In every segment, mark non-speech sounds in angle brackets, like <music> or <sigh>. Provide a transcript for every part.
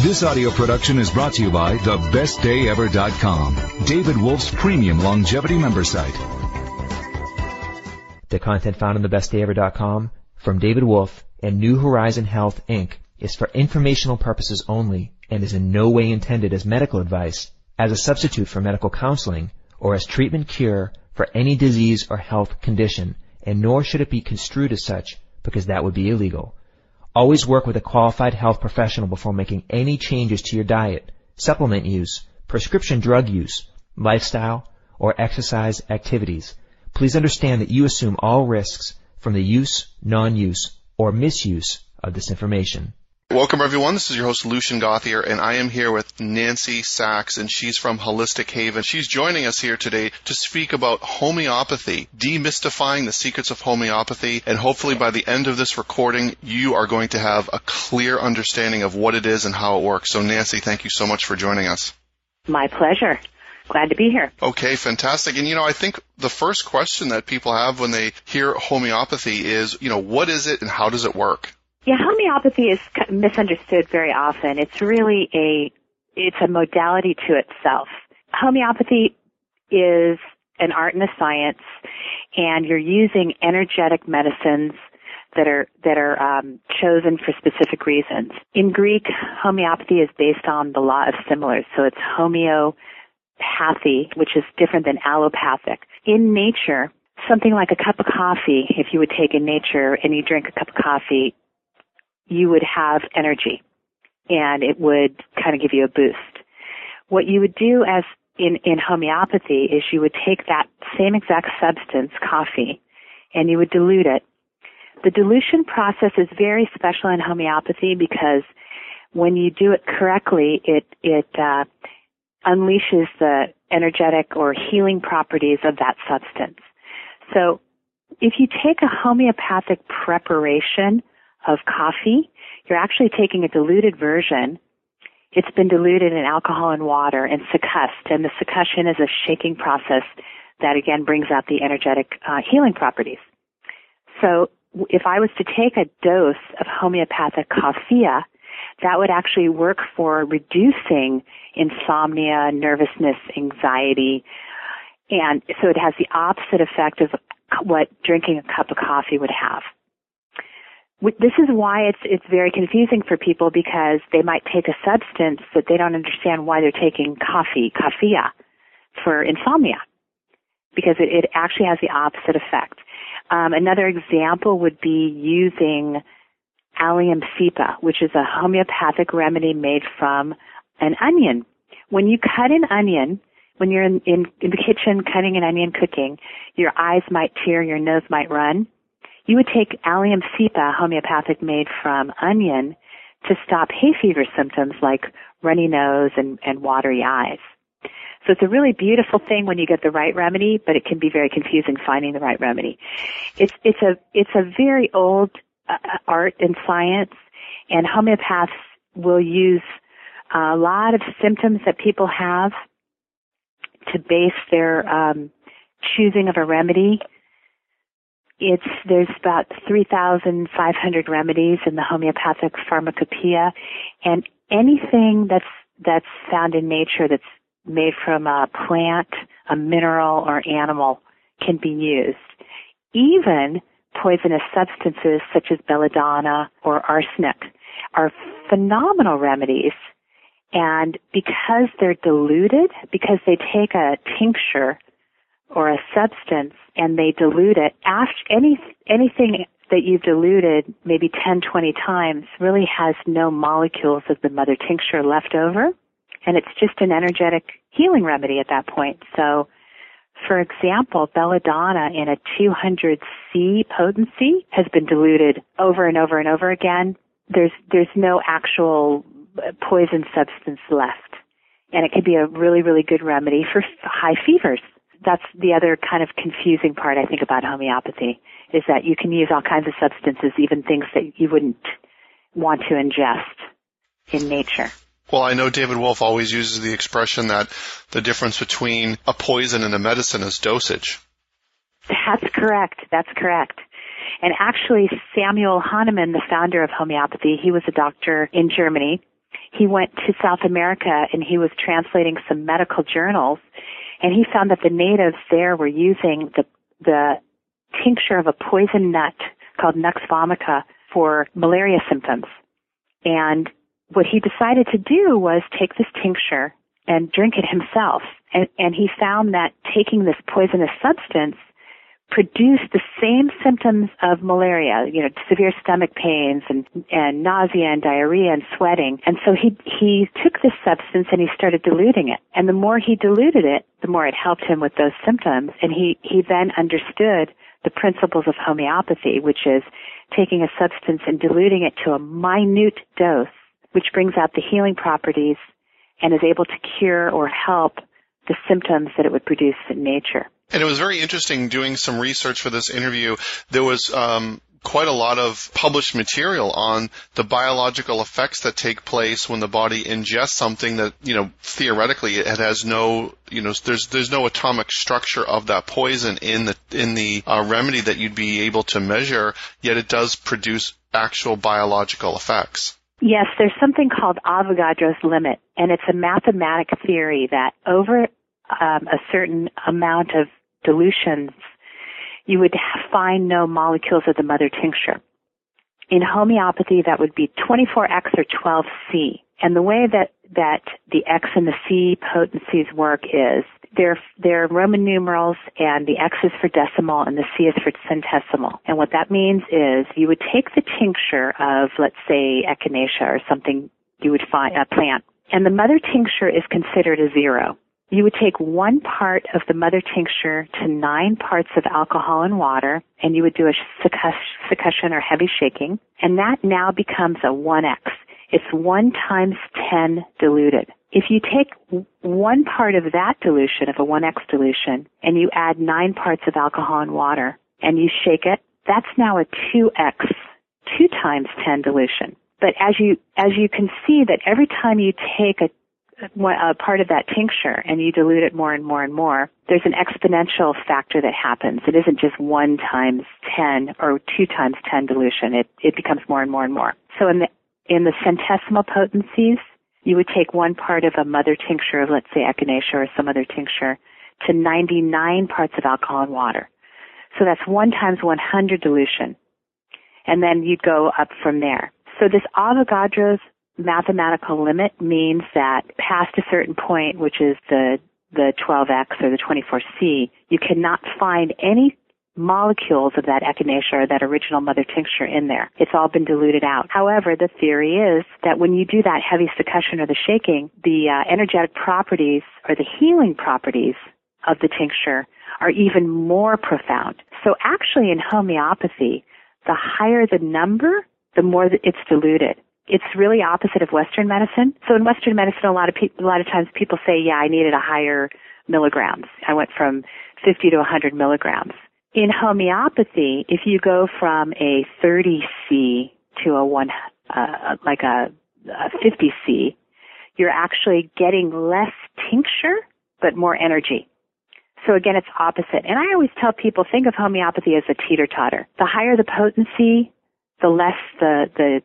This audio production is brought to you by thebestdayever.com, David Wolfe's premium longevity member site. The content found on thebestdayever.com from David Wolfe and New Horizon Health Inc. is for informational purposes only and is in no way intended as medical advice, as a substitute for medical counseling, or as treatment cure for any disease or health condition, and nor should it be construed as such because that would be illegal. Always work with a qualified health professional before making any changes to your diet, supplement use, prescription drug use, lifestyle, or exercise activities. Please understand that you assume all risks from the use, non-use, or misuse of this information. Welcome everyone. This is your host Lucian Gauthier and I am here with Nancy Sacks and she's from Holistic Haven. She's joining us here today to speak about homeopathy, demystifying the secrets of homeopathy and hopefully by the end of this recording you are going to have a clear understanding of what it is and how it works. So Nancy, thank you so much for joining us. My pleasure. Glad to be here. Okay, fantastic. And you know, I think the first question that people have when they hear homeopathy is, you know, what is it and how does it work? Yeah, homeopathy is misunderstood very often. It's really a it's a modality to itself. Homeopathy is an art and a science, and you're using energetic medicines that are that are um, chosen for specific reasons. In Greek, homeopathy is based on the law of similars, so it's homeopathy, which is different than allopathic. In nature, something like a cup of coffee, if you would take in nature and you drink a cup of coffee, you would have energy and it would kind of give you a boost. What you would do as in, in homeopathy is you would take that same exact substance, coffee, and you would dilute it. The dilution process is very special in homeopathy because when you do it correctly, it, it, uh, unleashes the energetic or healing properties of that substance. So if you take a homeopathic preparation of coffee, you're actually taking a diluted version. It's been diluted in alcohol and water and succussed, and the succussion is a shaking process that again brings out the energetic uh, healing properties. So if I was to take a dose of homeopathic coffea, that would actually work for reducing insomnia, nervousness, anxiety, and so it has the opposite effect of what drinking a cup of coffee would have this is why it's it's very confusing for people because they might take a substance that they don't understand why they're taking coffee, coffea, for insomnia, because it, it actually has the opposite effect. Um, another example would be using allium cepa, which is a homeopathic remedy made from an onion. When you cut an onion, when you're in, in, in the kitchen cutting an onion cooking, your eyes might tear, your nose might run you would take allium cepa, homeopathic made from onion, to stop hay fever symptoms like runny nose and, and watery eyes. So it's a really beautiful thing when you get the right remedy, but it can be very confusing finding the right remedy. It's it's a it's a very old uh, art and science, and homeopaths will use a lot of symptoms that people have to base their um, choosing of a remedy it's there's about 3,500 remedies in the homeopathic pharmacopoeia, and anything that's that's found in nature that's made from a plant, a mineral, or animal can be used. Even poisonous substances such as belladonna or arsenic are phenomenal remedies. And because they're diluted, because they take a tincture or a substance and they dilute it. After any anything that you've diluted maybe 10 20 times really has no molecules of the mother tincture left over. And it's just an energetic healing remedy at that point. So for example belladonna in a 200c potency has been diluted over and over and over again. There's there's no actual poison substance left. And it could be a really really good remedy for high fevers that's the other kind of confusing part I think about homeopathy is that you can use all kinds of substances, even things that you wouldn't want to ingest in nature. Well, I know David Wolfe always uses the expression that the difference between a poison and a medicine is dosage. That's correct. That's correct. And actually, Samuel Hahnemann, the founder of homeopathy, he was a doctor in Germany. he went to South America and he was translating some medical journals and he found that the natives there were using the the tincture of a poison nut called Nux vomica for malaria symptoms. And what he decided to do was take this tincture and drink it himself. And, and he found that taking this poisonous substance produced the same symptoms of malaria, you know, severe stomach pains and, and nausea and diarrhea and sweating. And so he, he took this substance and he started diluting it. And the more he diluted it, the more it helped him with those symptoms. And he, he then understood the principles of homeopathy, which is taking a substance and diluting it to a minute dose, which brings out the healing properties and is able to cure or help the symptoms that it would produce in nature. And it was very interesting doing some research for this interview. There was um, quite a lot of published material on the biological effects that take place when the body ingests something that you know theoretically it has no you know there's there's no atomic structure of that poison in the in the uh, remedy that you'd be able to measure yet it does produce actual biological effects yes there's something called avogadro's limit and it's a mathematic theory that over um, a certain amount of dilutions you would find no molecules of the mother tincture. In homeopathy, that would be 24X or 12C. And the way that, that the X and the C potencies work is they're, they're Roman numerals and the X is for decimal and the C is for centesimal. And what that means is you would take the tincture of, let's say, echinacea or something you would find, a plant, and the mother tincture is considered a zero you would take one part of the mother tincture to nine parts of alcohol and water, and you would do a succussion or heavy shaking, and that now becomes a 1x. It's 1 times 10 diluted. If you take one part of that dilution, of a 1x dilution, and you add nine parts of alcohol and water, and you shake it, that's now a 2x, 2 times 10 dilution. But as you, as you can see that every time you take a a uh, part of that tincture and you dilute it more and more and more, there's an exponential factor that happens. It isn't just one times 10 or two times 10 dilution. It, it becomes more and more and more. So in the, in the centesimal potencies, you would take one part of a mother tincture of, let's say, echinacea or some other tincture to 99 parts of alcohol and water. So that's one times 100 dilution. And then you'd go up from there. So this Avogadro's mathematical limit means that past a certain point, which is the the 12x or the 24c, you cannot find any molecules of that echinacea or that original mother tincture in there. It's all been diluted out. However, the theory is that when you do that heavy succussion or the shaking, the uh, energetic properties or the healing properties of the tincture are even more profound. So actually in homeopathy, the higher the number, the more it's diluted it's really opposite of Western medicine. So in Western medicine, a lot of people, a lot of times people say, yeah, I needed a higher milligrams. I went from 50 to 100 milligrams. In homeopathy, if you go from a 30C to a one, uh, like a, a 50C, you're actually getting less tincture, but more energy. So again, it's opposite. And I always tell people, think of homeopathy as a teeter-totter. The higher the potency, the less the, the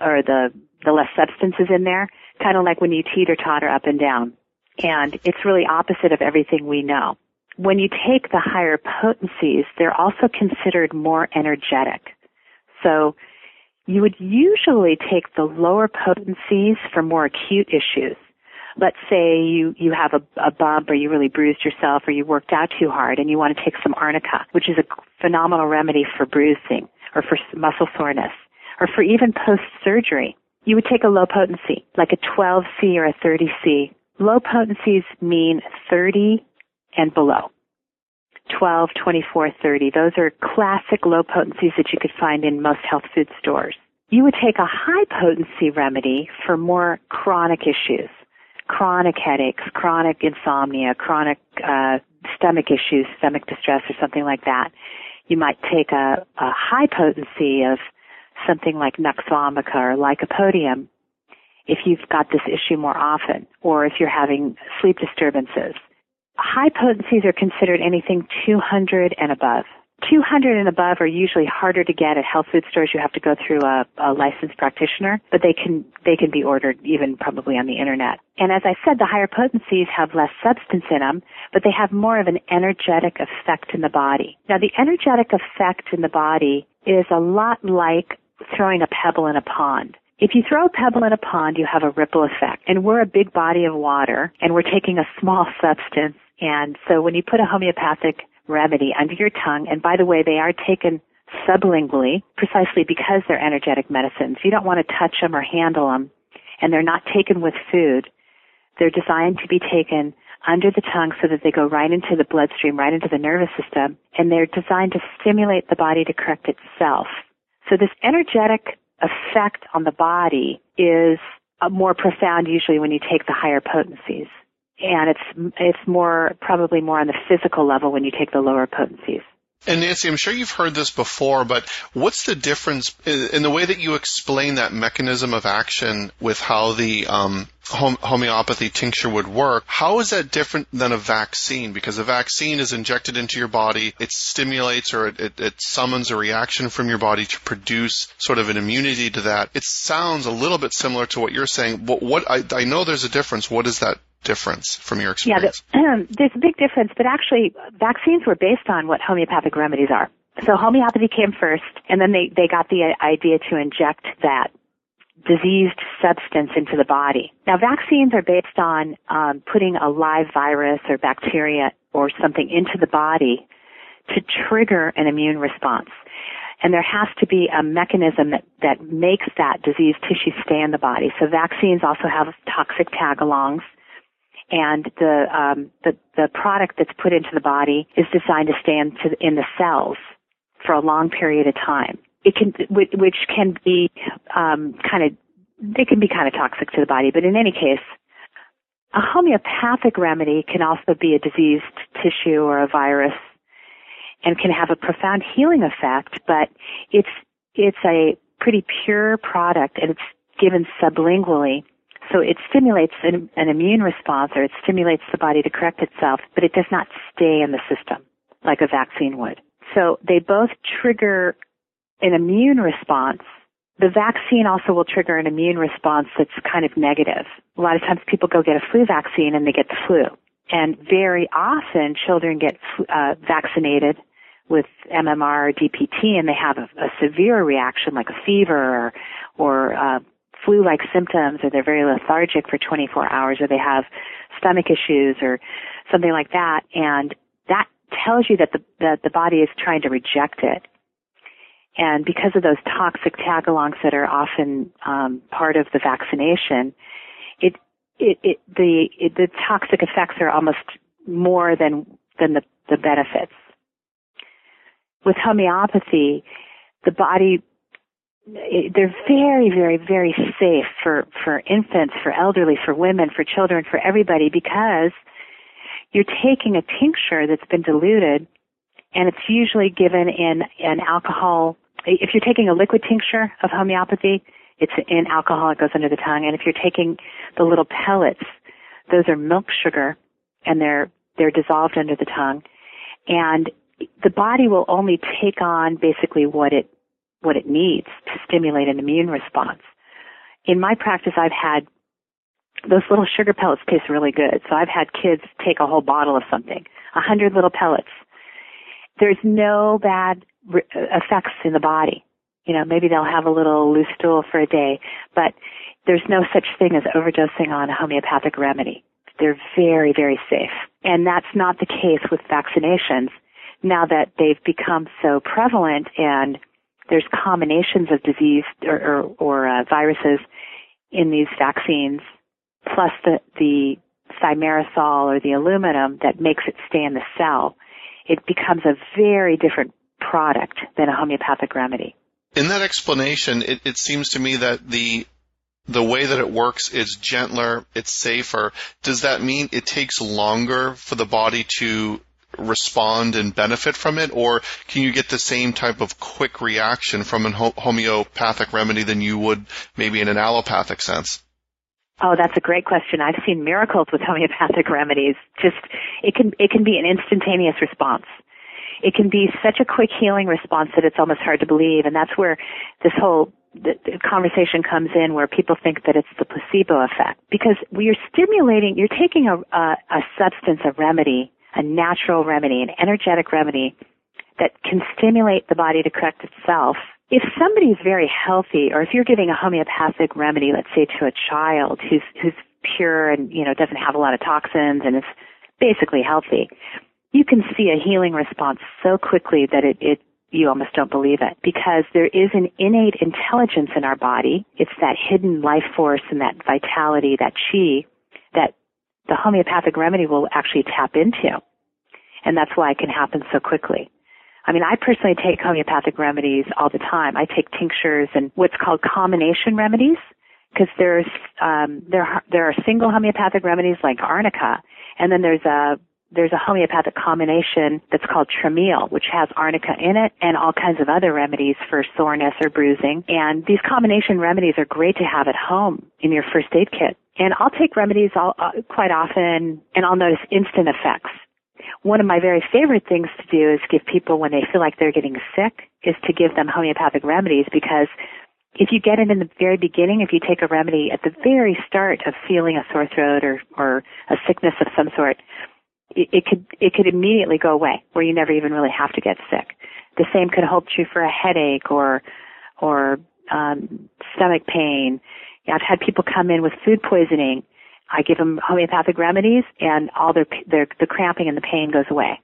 or the the less substances in there, kind of like when you teeter totter up and down. And it's really opposite of everything we know. When you take the higher potencies, they're also considered more energetic. So you would usually take the lower potencies for more acute issues. Let's say you, you have a, a bump or you really bruised yourself or you worked out too hard and you want to take some arnica, which is a phenomenal remedy for bruising or for muscle soreness or for even post-surgery, you would take a low potency, like a 12C or a 30C. Low potencies mean 30 and below. 12, 24, 30. Those are classic low potencies that you could find in most health food stores. You would take a high potency remedy for more chronic issues. Chronic headaches, chronic insomnia, chronic uh, stomach issues, stomach distress or something like that. You might take a, a high potency of something like Nux vomica or lycopodium if you've got this issue more often or if you're having sleep disturbances. High potencies are considered anything 200 and above. 200 and above are usually harder to get at health food stores. You have to go through a, a, licensed practitioner, but they can they can be ordered even probably on the internet. And as I said, the higher potencies have less substance in them, but they have more of an energetic effect in the body. Now, the energetic effect in the body is a lot like throwing a pebble in a pond. If you throw a pebble in a pond, you have a ripple effect. And we're a big body of water, and we're taking a small substance. And so when you put a homeopathic remedy under your tongue. And by the way, they are taken sublingually precisely because they're energetic medicines. You don't want to touch them or handle them. And they're not taken with food. They're designed to be taken under the tongue so that they go right into the bloodstream, right into the nervous system. And they're designed to stimulate the body to correct itself. So this energetic effect on the body is more profound usually when you take the higher potencies and it's it's more probably more on the physical level when you take the lower potencies. And Nancy, I'm sure you've heard this before, but what's the difference in the way that you explain that mechanism of action with how the um, homeopathy tincture would work? How is that different than a vaccine? Because a vaccine is injected into your body, it stimulates or it, it, it summons a reaction from your body to produce sort of an immunity to that. It sounds a little bit similar to what you're saying, but what I, I know there's a difference. What is that difference from your experience? Yeah, the, <clears throat> there's a big difference, but actually vaccines were based on what homeopathic remedies are. So homeopathy came first, and then they, they got the idea to inject that diseased substance into the body. Now vaccines are based on um, putting a live virus or bacteria or something into the body to trigger an immune response. And there has to be a mechanism that, that makes that diseased tissue stay in the body. So vaccines also have toxic tagalongs and the um, the the product that's put into the body is designed to stay into, in the cells for a long period of time. It can, which can be um, kind of, they can be kind of toxic to the body. But in any case, a homeopathic remedy can also be a diseased tissue or a virus, and can have a profound healing effect. But it's it's a pretty pure product, and it's given sublingually so it stimulates an, an, immune response or it stimulates the body to correct itself, but it does not stay in the system like a vaccine would. So they both trigger an immune response. The vaccine also will trigger an immune response that's kind of negative. A lot of times people go get a flu vaccine and they get the flu. And very often children get uh, vaccinated with MMR or DPT and they have a, a severe reaction like a fever or, or uh, flu-like symptoms or they're very lethargic for 24 hours or they have stomach issues or something like that and that tells you that the that the body is trying to reject it and because of those toxic tagalongs that are often um, part of the vaccination it it, it the it, the toxic effects are almost more than than the the benefits with homeopathy the body they're very, very, very safe for, for infants, for elderly, for women, for children, for everybody because you're taking a tincture that's been diluted and it's usually given in an alcohol. If you're taking a liquid tincture of homeopathy, it's in alcohol, it goes under the tongue. And if you're taking the little pellets, those are milk sugar and they're, they're dissolved under the tongue. And the body will only take on basically what it what it needs to stimulate an immune response. In my practice, I've had those little sugar pellets taste really good. So I've had kids take a whole bottle of something, a hundred little pellets. There's no bad effects in the body. You know, maybe they'll have a little loose stool for a day, but there's no such thing as overdosing on a homeopathic remedy. They're very, very safe. And that's not the case with vaccinations now that they've become so prevalent and there's combinations of disease or, or, or uh, viruses in these vaccines, plus the, the thimerosal or the aluminum that makes it stay in the cell. It becomes a very different product than a homeopathic remedy. In that explanation, it, it seems to me that the the way that it works is gentler, it's safer. Does that mean it takes longer for the body to respond and benefit from it, or can you get the same type of quick reaction from a homeopathic remedy than you would maybe in an allopathic sense? Oh, that's a great question. I've seen miracles with homeopathic <laughs> remedies. Just it can it can be an instantaneous response. It can be such a quick healing response that it's almost hard to believe. And that's where this whole the, the conversation comes in where people think that it's the placebo effect because we are stimulating, you're taking a, a, a substance, a remedy, a natural remedy, an energetic remedy that can stimulate the body to correct itself. If somebody is very healthy, or if you're giving a homeopathic remedy, let's say to a child who's who's pure and you know doesn't have a lot of toxins and is basically healthy, you can see a healing response so quickly that it, it you almost don't believe it because there is an innate intelligence in our body. It's that hidden life force and that vitality, that chi, that the homeopathic remedy will actually tap into. And that's why it can happen so quickly. I mean, I personally take homeopathic remedies all the time. I take tinctures and what's called combination remedies because there's um, there there are single homeopathic remedies like arnica, and then there's a there's a homeopathic combination that's called Traumeel, which has arnica in it and all kinds of other remedies for soreness or bruising. And these combination remedies are great to have at home in your first aid kit. And I'll take remedies all, uh, quite often and I'll notice instant effects. One of my very favorite things to do is give people when they feel like they're getting sick is to give them homeopathic remedies because if you get it in the very beginning, if you take a remedy at the very start of feeling a sore throat or, or a sickness of some sort, it, could it could immediately go away where you never even really have to get sick. The same could hold true for a headache or or um, stomach pain. I've had people come in with food poisoning I give them homeopathic remedies and all their, their, the cramping and the pain goes away.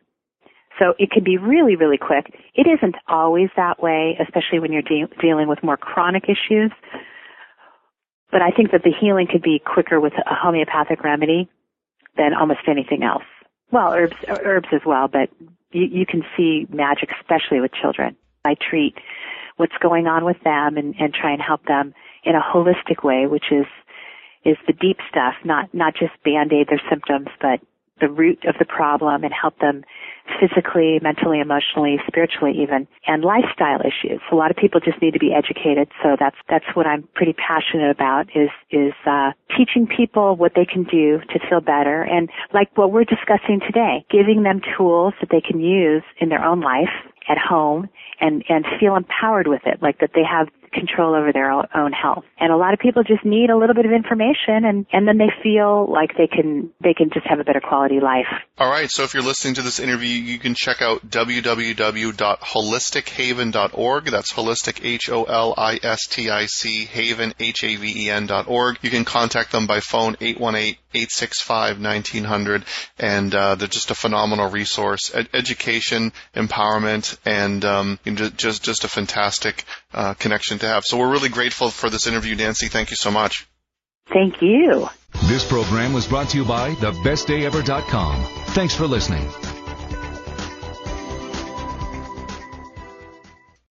So it can be really, really quick. It isn't always that way, especially when you're de- dealing with more chronic issues. But I think that the healing could be quicker with a homeopathic remedy than almost anything else. Well, herbs, herbs as well, but you, you can see magic, especially with children. I treat what's going on with them and, and try and help them in a holistic way, which is is the deep stuff, not not just band-aid their symptoms, but the root of the problem and help them physically, mentally, emotionally, spiritually even, and lifestyle issues. A lot of people just need to be educated, so that's that's what I'm pretty passionate about is is uh, teaching people what they can do to feel better, and like what we're discussing today, giving them tools that they can use in their own life at home and and feel empowered with it, like that they have control over their own health. And a lot of people just need a little bit of information and, and then they feel like they can, they can just have a better quality life. All right. So if you're listening to this interview, you can check out www.holistichaven.org. That's holistic, H-O-L-I-S-T-I-C, haven, H-A-V-E-N dot org. You can contact them by phone, 818-865-1900. And, uh, they're just a phenomenal resource. Ed- education, empowerment, and, um, just, just a fantastic, uh, connection to have. So we're really grateful for this interview, Nancy. Thank you so much. Thank you. This program was brought to you by thebestdayever.com. Thanks for listening.